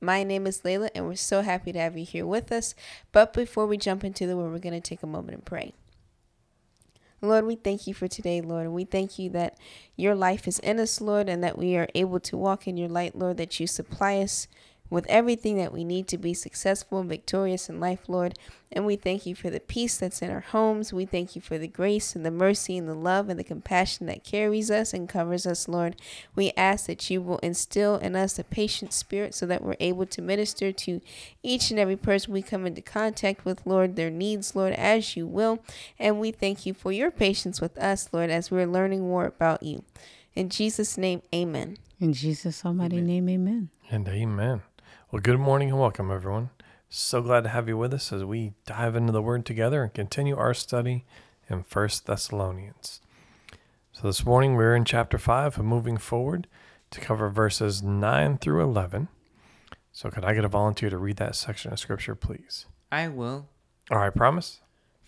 My name is Layla, and we're so happy to have you here with us. But before we jump into the word, we're going to take a moment and pray. Lord, we thank you for today, Lord. We thank you that your life is in us, Lord, and that we are able to walk in your light, Lord, that you supply us with everything that we need to be successful and victorious in life, Lord. And we thank you for the peace that's in our homes. We thank you for the grace and the mercy and the love and the compassion that carries us and covers us, Lord. We ask that you will instill in us a patient spirit so that we're able to minister to each and every person we come into contact with, Lord, their needs, Lord, as you will. And we thank you for your patience with us, Lord, as we're learning more about you. In Jesus' name, amen. In Jesus' almighty name, amen. And amen. Well, good morning and welcome, everyone. So glad to have you with us as we dive into the Word together and continue our study in First Thessalonians. So this morning we're in chapter 5 and moving forward to cover verses 9 through 11. So could I get a volunteer to read that section of Scripture, please? I will. All right, promise?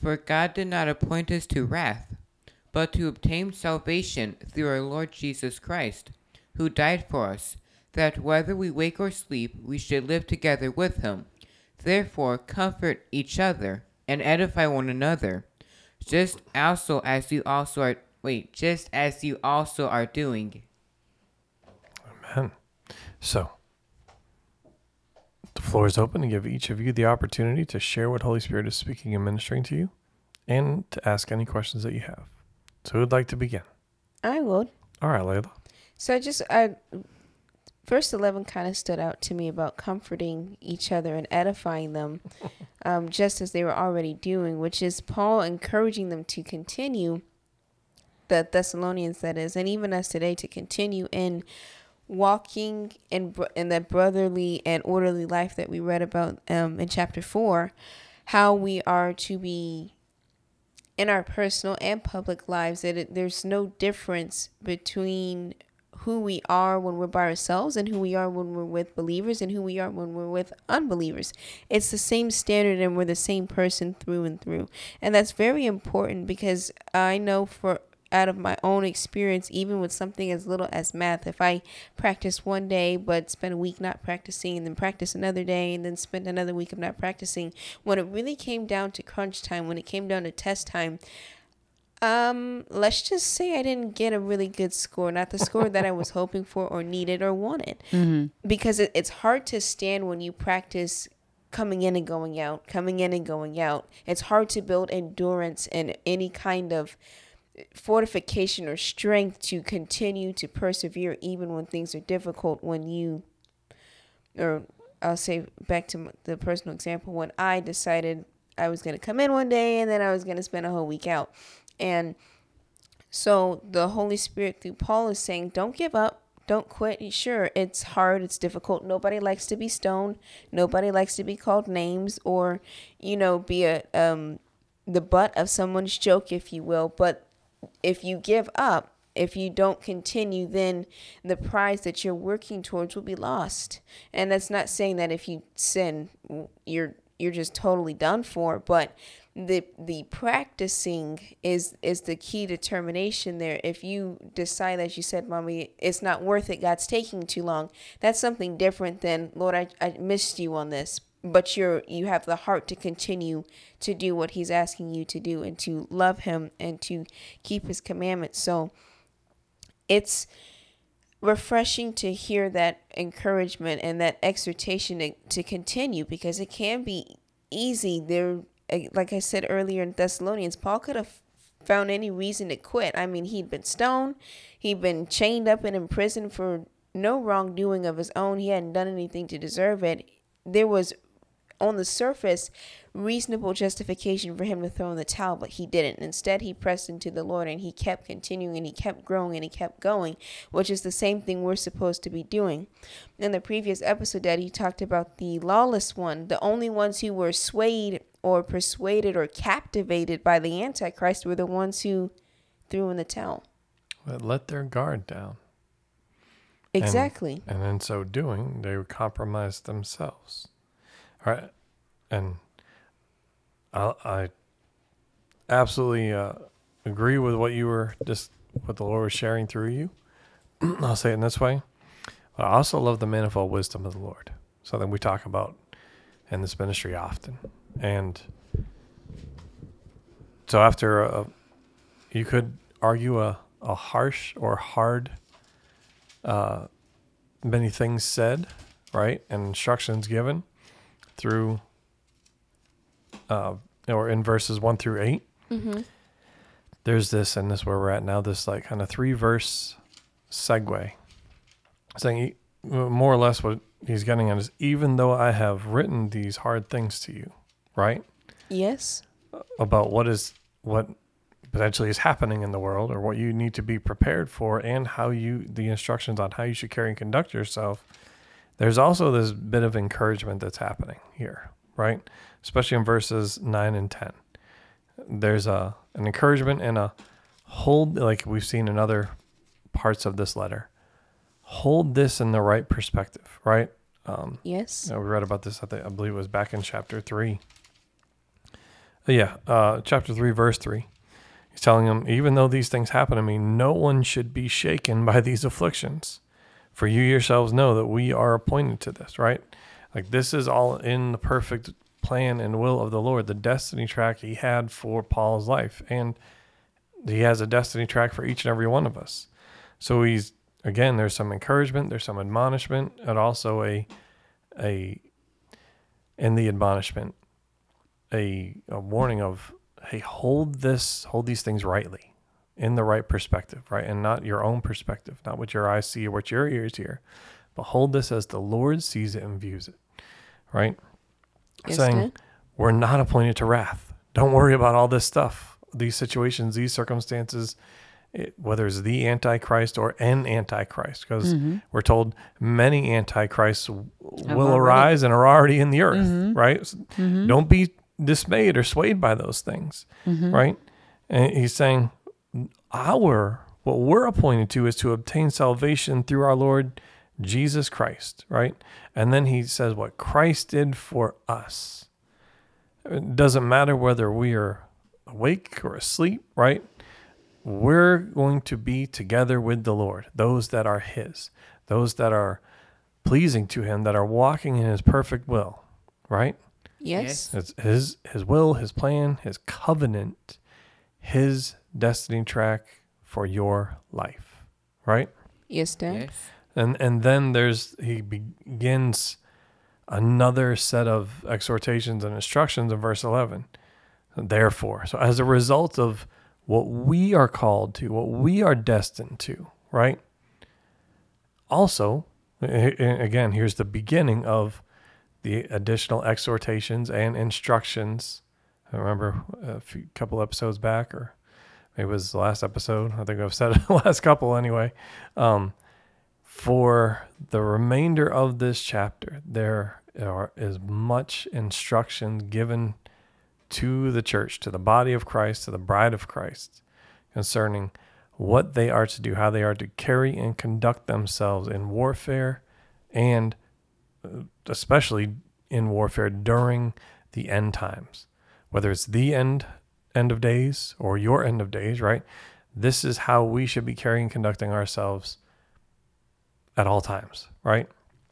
For God did not appoint us to wrath, but to obtain salvation through our Lord Jesus Christ, who died for us, that whether we wake or sleep, we should live together with him. Therefore, comfort each other and edify one another, just also as you also are. Wait, just as you also are doing. Amen. So, the floor is open to give each of you the opportunity to share what Holy Spirit is speaking and ministering to you and to ask any questions that you have. So, who would like to begin? I would. All right, Layla. So I just I verse 11 kind of stood out to me about comforting each other and edifying them um, just as they were already doing which is paul encouraging them to continue the thessalonians that is and even us today to continue in walking in, in that brotherly and orderly life that we read about um, in chapter 4 how we are to be in our personal and public lives that it, there's no difference between who we are when we're by ourselves and who we are when we're with believers and who we are when we're with unbelievers. It's the same standard and we're the same person through and through. And that's very important because I know for out of my own experience, even with something as little as math, if I practice one day but spend a week not practicing and then practice another day and then spend another week of not practicing, when it really came down to crunch time, when it came down to test time, um, let's just say I didn't get a really good score, not the score that I was hoping for or needed or wanted. Mm-hmm. Because it, it's hard to stand when you practice coming in and going out, coming in and going out. It's hard to build endurance and any kind of fortification or strength to continue to persevere even when things are difficult when you or I'll say back to the personal example when I decided I was going to come in one day and then I was going to spend a whole week out. And so the Holy Spirit through Paul is saying, don't give up. Don't quit. Sure, it's hard. It's difficult. Nobody likes to be stoned. Nobody likes to be called names or, you know, be a um, the butt of someone's joke, if you will. But if you give up, if you don't continue, then the prize that you're working towards will be lost. And that's not saying that if you sin, you're you're just totally done for. But the the practicing is is the key determination there. If you decide as you said mommy it's not worth it god's taking too long that's something different than lord i, I missed you on this. But you're you have the heart to continue to do what he's asking you to do and to love him and to keep his commandments. So it's refreshing to hear that encouragement and that exhortation to, to continue because it can be easy. There Eh, like I said earlier in Thessalonians, Paul could have found any reason to quit. I mean, he'd been stoned, he'd been chained up and in prison for no wrongdoing of his own. He hadn't done anything to deserve it. There was on the surface reasonable justification for him to throw in the towel, but he didn't. Instead, he pressed into the Lord and he kept continuing and he kept growing and he kept going, which is the same thing we're supposed to be doing. In the previous episode, Daddy talked about the lawless one, the only ones who were swayed or persuaded or captivated by the Antichrist were the ones who threw in the towel. But let their guard down. Exactly. And in so doing, they compromise themselves. All right. And I, I absolutely uh, agree with what you were just, what the Lord was sharing through you. I'll say it in this way. I also love the manifold wisdom of the Lord. Something we talk about in this ministry often. And so after a, you could argue a, a harsh or hard uh, many things said, right, and instructions given through, uh, or in verses one through 8 Mm-hmm. There's this, and this is where we're at now. This like kind of three verse segue, saying he- more or less what he's getting at is even though I have written these hard things to you, right? Yes. About what is what potentially is happening in the world or what you need to be prepared for and how you the instructions on how you should carry and conduct yourself. There's also this bit of encouragement that's happening here right? Especially in verses 9 and 10 there's a an encouragement and a hold like we've seen in other parts of this letter. Hold this in the right perspective right? Um, yes. you know, we read about this I, think, I believe it was back in chapter 3 yeah, uh, chapter three, verse three. He's telling them, even though these things happen to me, no one should be shaken by these afflictions, for you yourselves know that we are appointed to this. Right, like this is all in the perfect plan and will of the Lord, the destiny track He had for Paul's life, and He has a destiny track for each and every one of us. So He's again, there's some encouragement, there's some admonishment, and also a a in the admonishment a, a warning of hey hold this hold these things rightly in the right perspective right? And not your own perspective not what your eyes see or what your ears hear but hold this as the lord sees it and views it right? Yes, saying we're not appointed to wrath. Don't worry about all this stuff these situations these circumstances it, whether it's the antichrist or an antichrist because we're told many antichrists will arise and are already in the earth right? S- don't be dismayed or swayed by those things mm-hmm. right? And he's saying our what we're appointed to is to obtain salvation through our lord jesus christ right? And then he says what christ did for us. It doesn't matter whether we are awake or asleep right? We're going to be together with the Lord, those that are His, those that are pleasing to Him, that are walking in His perfect will, right? Yes. It's His His will, His plan, His covenant, His destiny track for your life, right? Yes, Dad. Yes. And and then there's he begins another set of exhortations and instructions in verse 11. Therefore, so as a result of what we are called to, what we are destined to, right? Also, a- a- again, here's the beginning of the additional exhortations and instructions. I remember a few, couple episodes back, or maybe it was the last episode. I think I've said it the last couple anyway. Um, for the remainder of this chapter, there are, is much instruction given to the church, to the body of Christ, to the bride of Christ, concerning what they are to do, how they are to carry and conduct themselves in warfare, and especially in warfare during the end times, whether it's the end end of days or your end of days, right? This is how we should be carrying conducting ourselves at all times, right?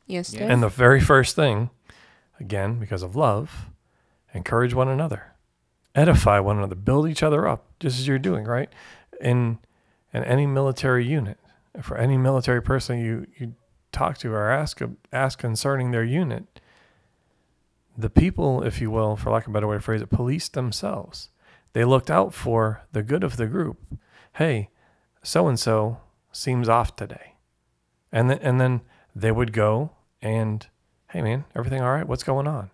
Yes, Yeah. And the very first thing, again, because of love, encourage one another, edify one another, build each other up, just as you're doing, right? In in any military unit, for any military person you you talk to or ask ask concerning their unit, the people, if you will, for lack of a better way to phrase it, police themselves. They looked out for the good of the group. Hey, so and so seems off today, and then and then they would go and, hey man, everything all right? What's going on?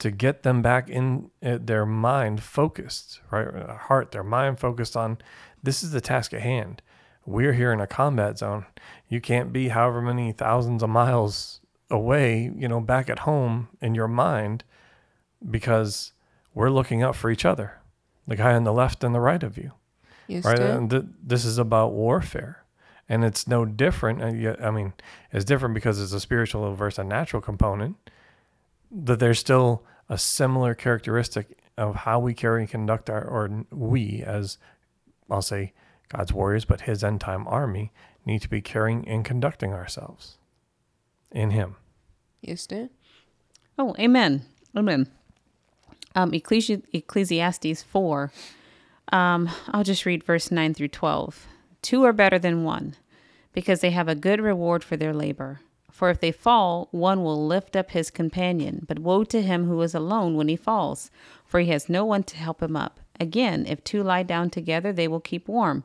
to get them back in uh, their mind focused, right? Heart, their mind focused on this is the task at hand. We're here in a combat zone. You can't be however many thousands of miles away, you know, back at home in your mind because we're looking out for each other, the guy on the left and the right of you Yes, right? And th- this is about warfare, and it's no different. And yet, I mean, it's different because it's a spiritual versus a natural component. That there's still a similar characteristic of how we carry and conduct our, or we as I'll say God's warriors, but His end time army need to be carrying and conducting ourselves in Him. Yes, sir. Oh, amen. Amen. Um, Ecclesi- Ecclesiastes 4. Um, I'll just read verse 9 through 12. Two are better than one, because they have a good reward for their labor. For if they fall, one will lift up his companion. But woe to him who is alone when he falls, for he has no one to help him up. Again, if two lie down together, they will keep warm.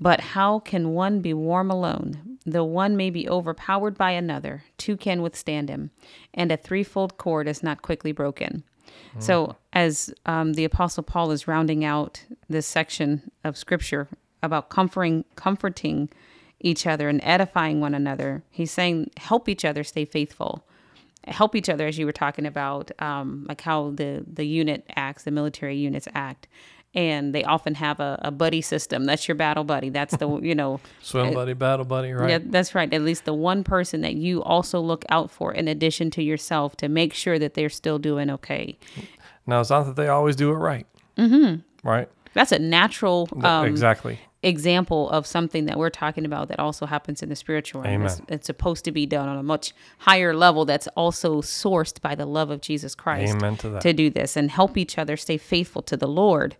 But how can one be warm alone? Though one may be overpowered by another, two can withstand him, and a threefold cord is not quickly broken. So, as um, the Apostle Paul is rounding out this section of Scripture about comforting, comforting each other and edifying one another, he's saying, help each other stay faithful. Help each other, as you were talking about, um, like how the the unit acts, the military units act, and they often have a, a buddy system. That's your battle buddy. That's the you know Swim Uh, buddy, battle buddy, right? yeah, that's right. At least the one person that you also look out for in addition to yourself to make sure that they're still doing okay. Now it's not that they always do it right. Mm-hmm. Right. That's a natural um, exactly. Example of something that we're talking about that also happens in the spiritual realm. It's, it's supposed to be done on a much higher level that's also sourced by the love of Jesus Christ Amen to that. to do this and help each other stay faithful to the Lord.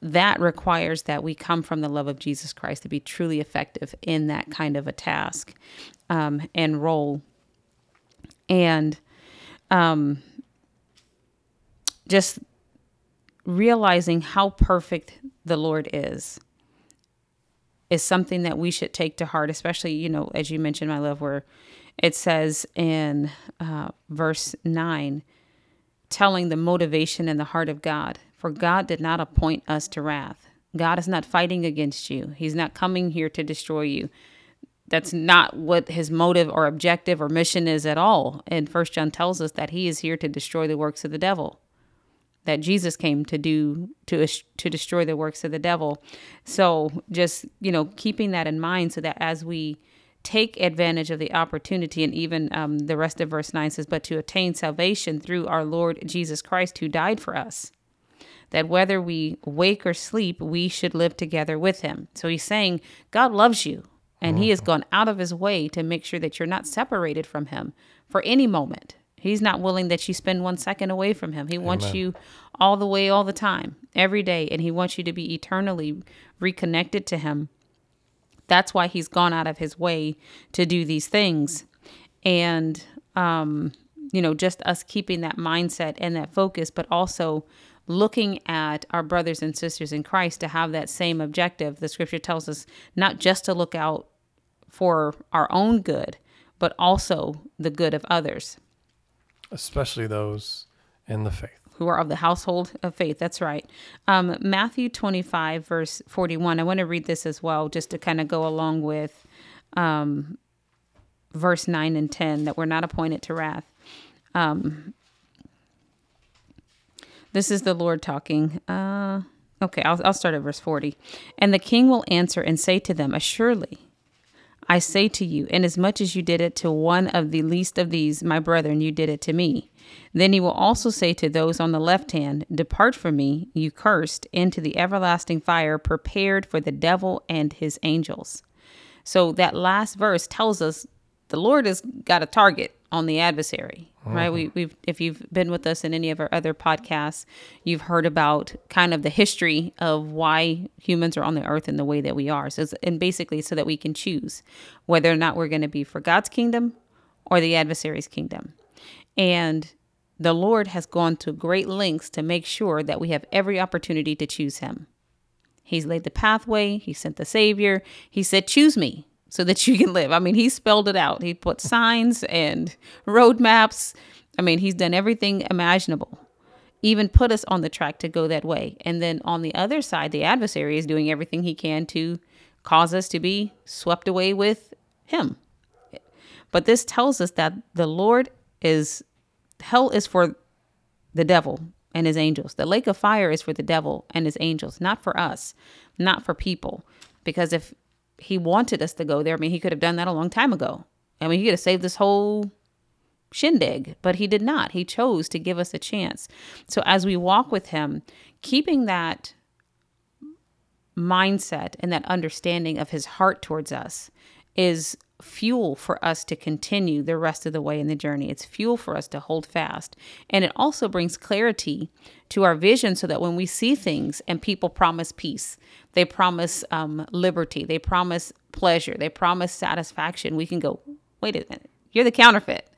That requires that we come from the love of Jesus Christ to be truly effective in that kind of a task um, and role. And um, just realizing how perfect the Lord is is something that we should take to heart, especially, you know, as you mentioned, my love, where it says in uh, verse 9, telling the motivation in the heart of God. For God did not appoint us to wrath. God is not fighting against you, He's not coming here to destroy you. That's not what his motive or objective or mission is at all. And First John tells us that he is here to destroy the works of the devil that Jesus came to do to to destroy the works of the devil. So just you know keeping that in mind, so that as we take advantage of the opportunity, and even um, the rest of verse nine says, "But to attain salvation through our Lord Jesus Christ, who died for us." That whether we wake or sleep, we should live together with Him. So He's saying God loves you, and He has gone out of His way to make sure that you're not separated from Him for any moment. He's not willing that you spend one second away from him. He wants you all the way, all the time, every day, and he wants you to be eternally reconnected to him. That's why he's gone out of his way to do these things. And, um, you know, just us keeping that mindset and that focus, but also looking at our brothers and sisters in Christ to have that same objective. The scripture tells us not just to look out for our own good, but also the good of others Especially those in the faith. who are of the household of faith. That's right. Um, Matthew 25, verse 41. I want to read this as well, just to kind of go along with um, verse 9 and 10 that we're not appointed to wrath. Um, this is the Lord talking. Uh, okay, I'll, I'll start at verse 40. And the king will answer and say to them, Assuredly, I say to you, inasmuch as you did it to one of the least of these, my brethren, you did it to me. Then he will also say to those on the left hand, Depart from me, you cursed, into the everlasting fire prepared for the devil and his angels. So that last verse tells us the Lord has got a target on the adversary, right? We, mm-hmm. we've, if you've been with us in any of our other podcasts, you've heard about kind of the history of why humans are on the earth in the way that we are. So, it's, and basically, so that we can choose whether or not we're going to be for God's kingdom or the adversary's kingdom. And the Lord has gone to great lengths to make sure that we have every opportunity to choose Him. He's laid the pathway, He sent the Savior. He said, Choose me so that you can live. I mean, He spelled it out. He put signs and roadmaps I mean, he's done everything imaginable, even put us on the track to go that way. And then on the other side, the adversary is doing everything he can to cause us to be swept away with him. But this tells us that the Lord is, hell is for the devil and his angels. The lake of fire is for the devil and his angels, not for us, not for people. Because if he wanted us to go there, I mean, he could have done that a long time ago. I mean, he could have saved this whole shindig, but he did not. He chose to give us a chance. So as we walk with him, keeping that mindset and that understanding of his heart towards us is fuel for us to continue the rest of the way in the journey. It's fuel for us to hold fast. And it also brings clarity to our vision so that when we see things and people promise peace, they promise um, liberty, they promise pleasure, they promise satisfaction, we can go, wait a minute, you're the counterfeit.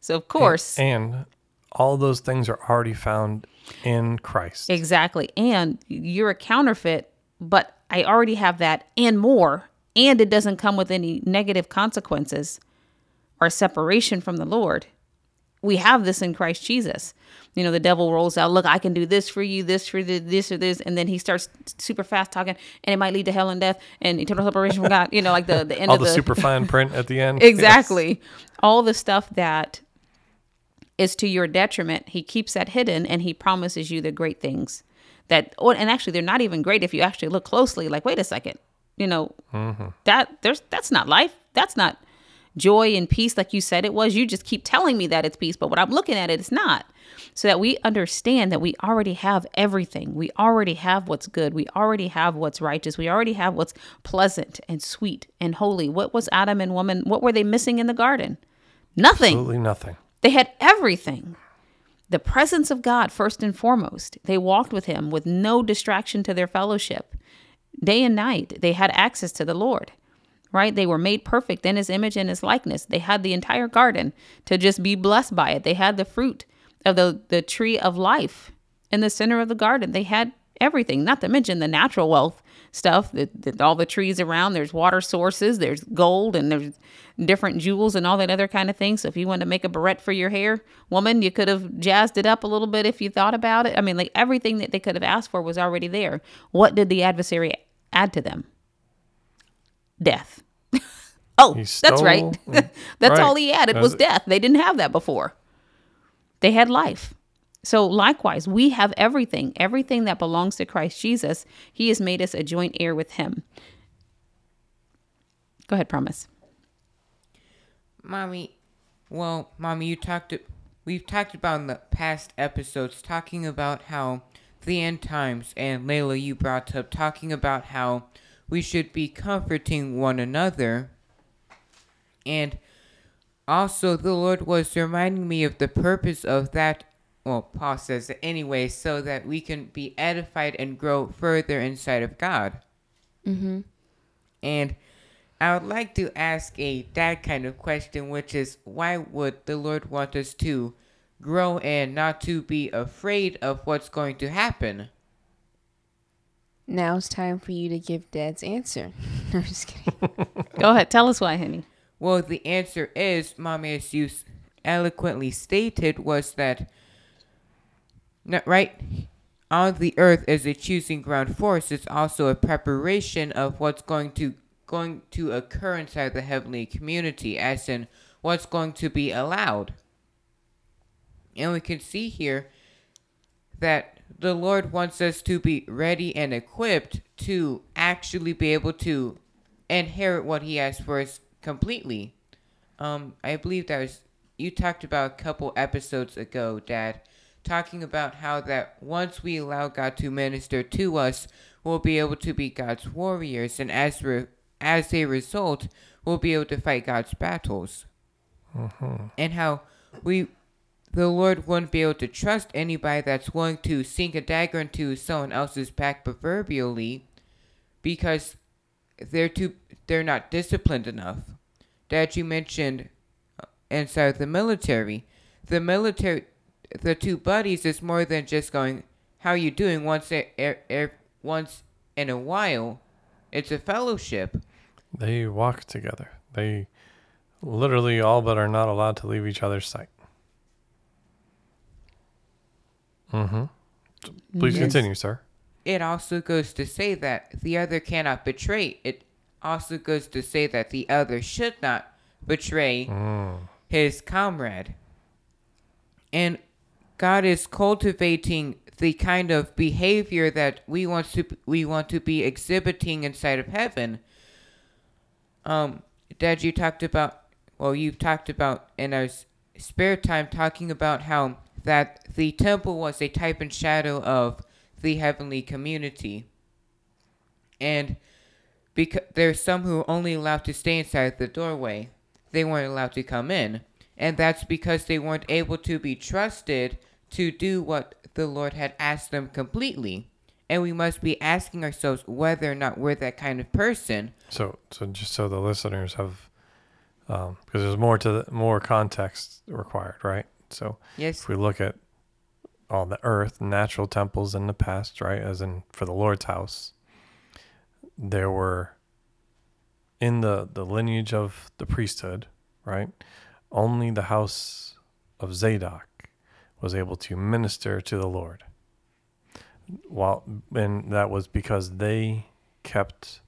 So, of course. And, and all those things are already found in Christ. Exactly. And you're a counterfeit, but I already have that and more and it doesn't come with any negative consequences or separation from the Lord. We have this in Christ Jesus. You know, the devil rolls out, look, I can do this for you, this for the, this or this, and then he starts super fast talking, and it might lead to hell and death and eternal separation from God. You know, like the the end all of the, the super fine print at the end. exactly all the stuff that is to your detriment. He keeps that hidden, and he promises you the great things that. Oh, and actually, they're not even great if you actually look closely. Like, wait a second, you know mm-hmm. that there's that's not life. That's not joy and peace like you said it was. You just keep telling me that it's peace but when i'm looking at it it's not. So that we understand that we already have everything. We already have what's good. We already have what's righteous. We already have what's pleasant and sweet and holy. What was adam and woman what were they missing in the garden? Nothing. Absolutely nothing. they had everything. The presence of God, first and foremost. They walked with Him with no distraction to their fellowship. Day and night, they had access to the Lord, right? They were made perfect in His image and His likeness. They had the entire garden to just be blessed by it. They had the fruit of the, the tree of life in the center of the garden. They had everything, not to mention the natural wealth stuff, all the trees around. There's water sources, there's gold, and there's different jewels and all that other kind of thing. So if you wanted to make a barrette for your hair, woman, you could have jazzed it up a little bit if you thought about it. I mean, like everything that they could have asked for was already there. What did the adversary add to them? Death. oh, He that's right. that's right. all he added was death. They didn't have that before. They had life. So likewise, we have everything, everything that belongs to Christ Jesus. He has made us a joint heir with him. Go ahead, promise. Mommy, well, Mommy, you talked. We've talked about in the past episodes talking about how the end times, and Layla, you brought up talking about how we should be comforting one another, and also the Lord was reminding me of the purpose of that. Well, Paul says it anyway, so that we can be edified and grow further inside of God. Mm-hmm. And I would like to ask a dad kind of question, which is why would the Lord want us to grow and not to be afraid of what's going to happen? Now it's time for you to give Dad's answer. I'm just kidding. Go ahead. Tell us why, honey. Well, the answer is, Mommy, as you eloquently stated, was that right on the earth is a choosing ground force. It's also a preparation of what's going to going to occur inside the heavenly community, as in what's going to be allowed. And we can see here that the Lord wants us to be ready and equipped to actually be able to inherit what He has for us completely. Um, I believe that was you talked about a couple episodes ago, Dad, talking about how that once we allow God to minister to us, we'll be able to be God's warriors, and as re- as a result, we'll be able to fight God's battles. And how we the Lord wouldn't be able to trust anybody that's willing to sink a dagger into someone else's back proverbially because they're too they're not disciplined enough. That you mentioned uh, inside the military. The military the two buddies is more than just going how you doing once a, er, er, once in a while. It's a fellowship. They walk together. They literally all but are not allowed to leave each other's sight. Mm-hmm. Please Yes. continue, sir. It also goes to say that the other cannot betray. It also goes to say that the other should not betray his comrade. And God is cultivating the kind of behavior that we want to we want to be exhibiting inside of heaven. Um, Dad, you talked about well, you've talked about in our spare time talking about how that the temple was a type and shadow of the heavenly community, and because there's some who are only allowed to stay inside the doorway, they weren't allowed to come in, and that's because they weren't able to be trusted to do what the Lord had asked them completely. And we must be asking ourselves whether or not we're that kind of person. So, so just so the listeners have, um, because there's more to the, more context required, right? So, Yes. if we look at all the earth, natural temples in the past, right, as in for the Lord's house, there were in the the lineage of the priesthood, right? Only the house of Zadok was able to minister to the Lord. While and that was because they kept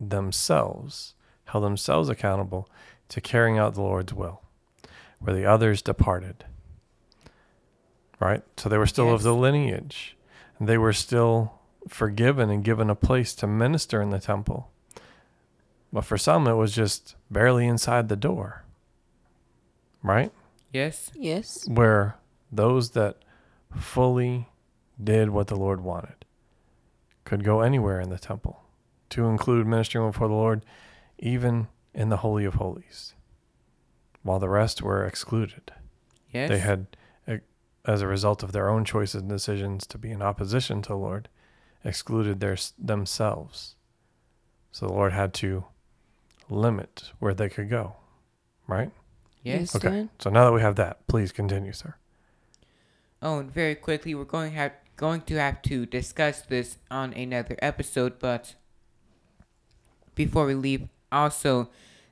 themselves, held themselves accountable to carrying out the Lord's will, where the others departed. Right? So they were still of the lineage. And they were still forgiven and given a place to minister in the temple. But for some, it was just barely inside the door. Right? Yes. Yes. Where those that fully did what the Lord wanted could go anywhere in the temple, to include ministering before the Lord, even in the Holy of Holies, while the rest were excluded. Yes. They had, as a result of their own choices and decisions to be in opposition to the Lord, excluded their themselves. So the Lord had to limit where they could go, right? Yes. Okay. Understand? So now that we have that, please continue, sir. Oh, and very quickly, we're going have going to have to discuss this on another episode. But before we leave, also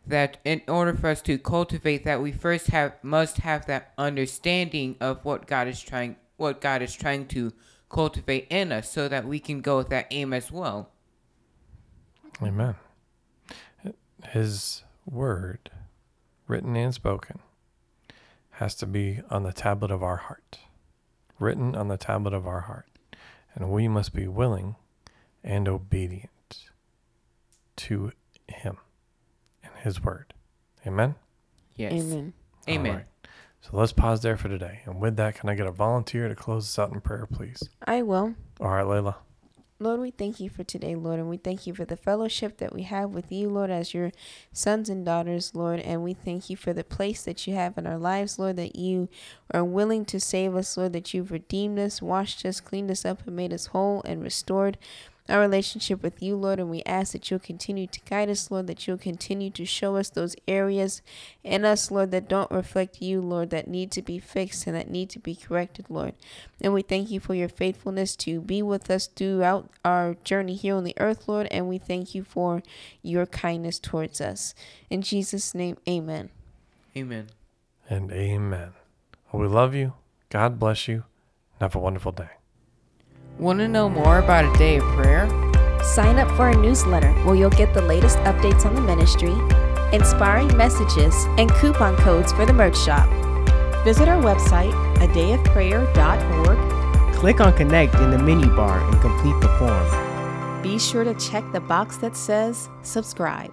that in order for us to cultivate that, we first have must have that understanding of what God is trying what God is trying to cultivate in us, so that we can go with that aim as well. Amen. His word, written and spoken, has to be on the tablet of our heart. Written on the tablet of our heart. And we must be willing and obedient to Him His word. Amen? Yes. Amen. All Amen. right. So let's pause there for today. And with that, can I get a volunteer to close us out in prayer, please? I will. All right, Layla. Lord, we thank you for today, Lord, and we thank you for the fellowship that we have with you, Lord, as your sons and daughters, Lord, and we thank you for the place that you have in our lives, Lord, that you are willing to save us, Lord, that you've redeemed us, washed us, cleaned us up, and made us whole and restored our relationship with you, Lord, and we ask that you'll continue to guide us, Lord, that you'll continue to show us those areas in us, Lord, that don't reflect you, Lord, that need to be fixed and that need to be corrected, Lord. And we thank you for your faithfulness to be with us throughout our journey here on the earth, Lord, and we thank you for your kindness towards us. In Jesus' name, amen. Amen. And amen. Well, we love you. God bless you. And have a wonderful day. Want to know more about a day of prayer? Sign up for our newsletter where you'll get the latest updates on the ministry, inspiring messages, and coupon codes for the merch shop. Visit our website, adayofprayer.org. Click on Connect in the menu bar and complete the form. Be sure to check the box that says subscribe.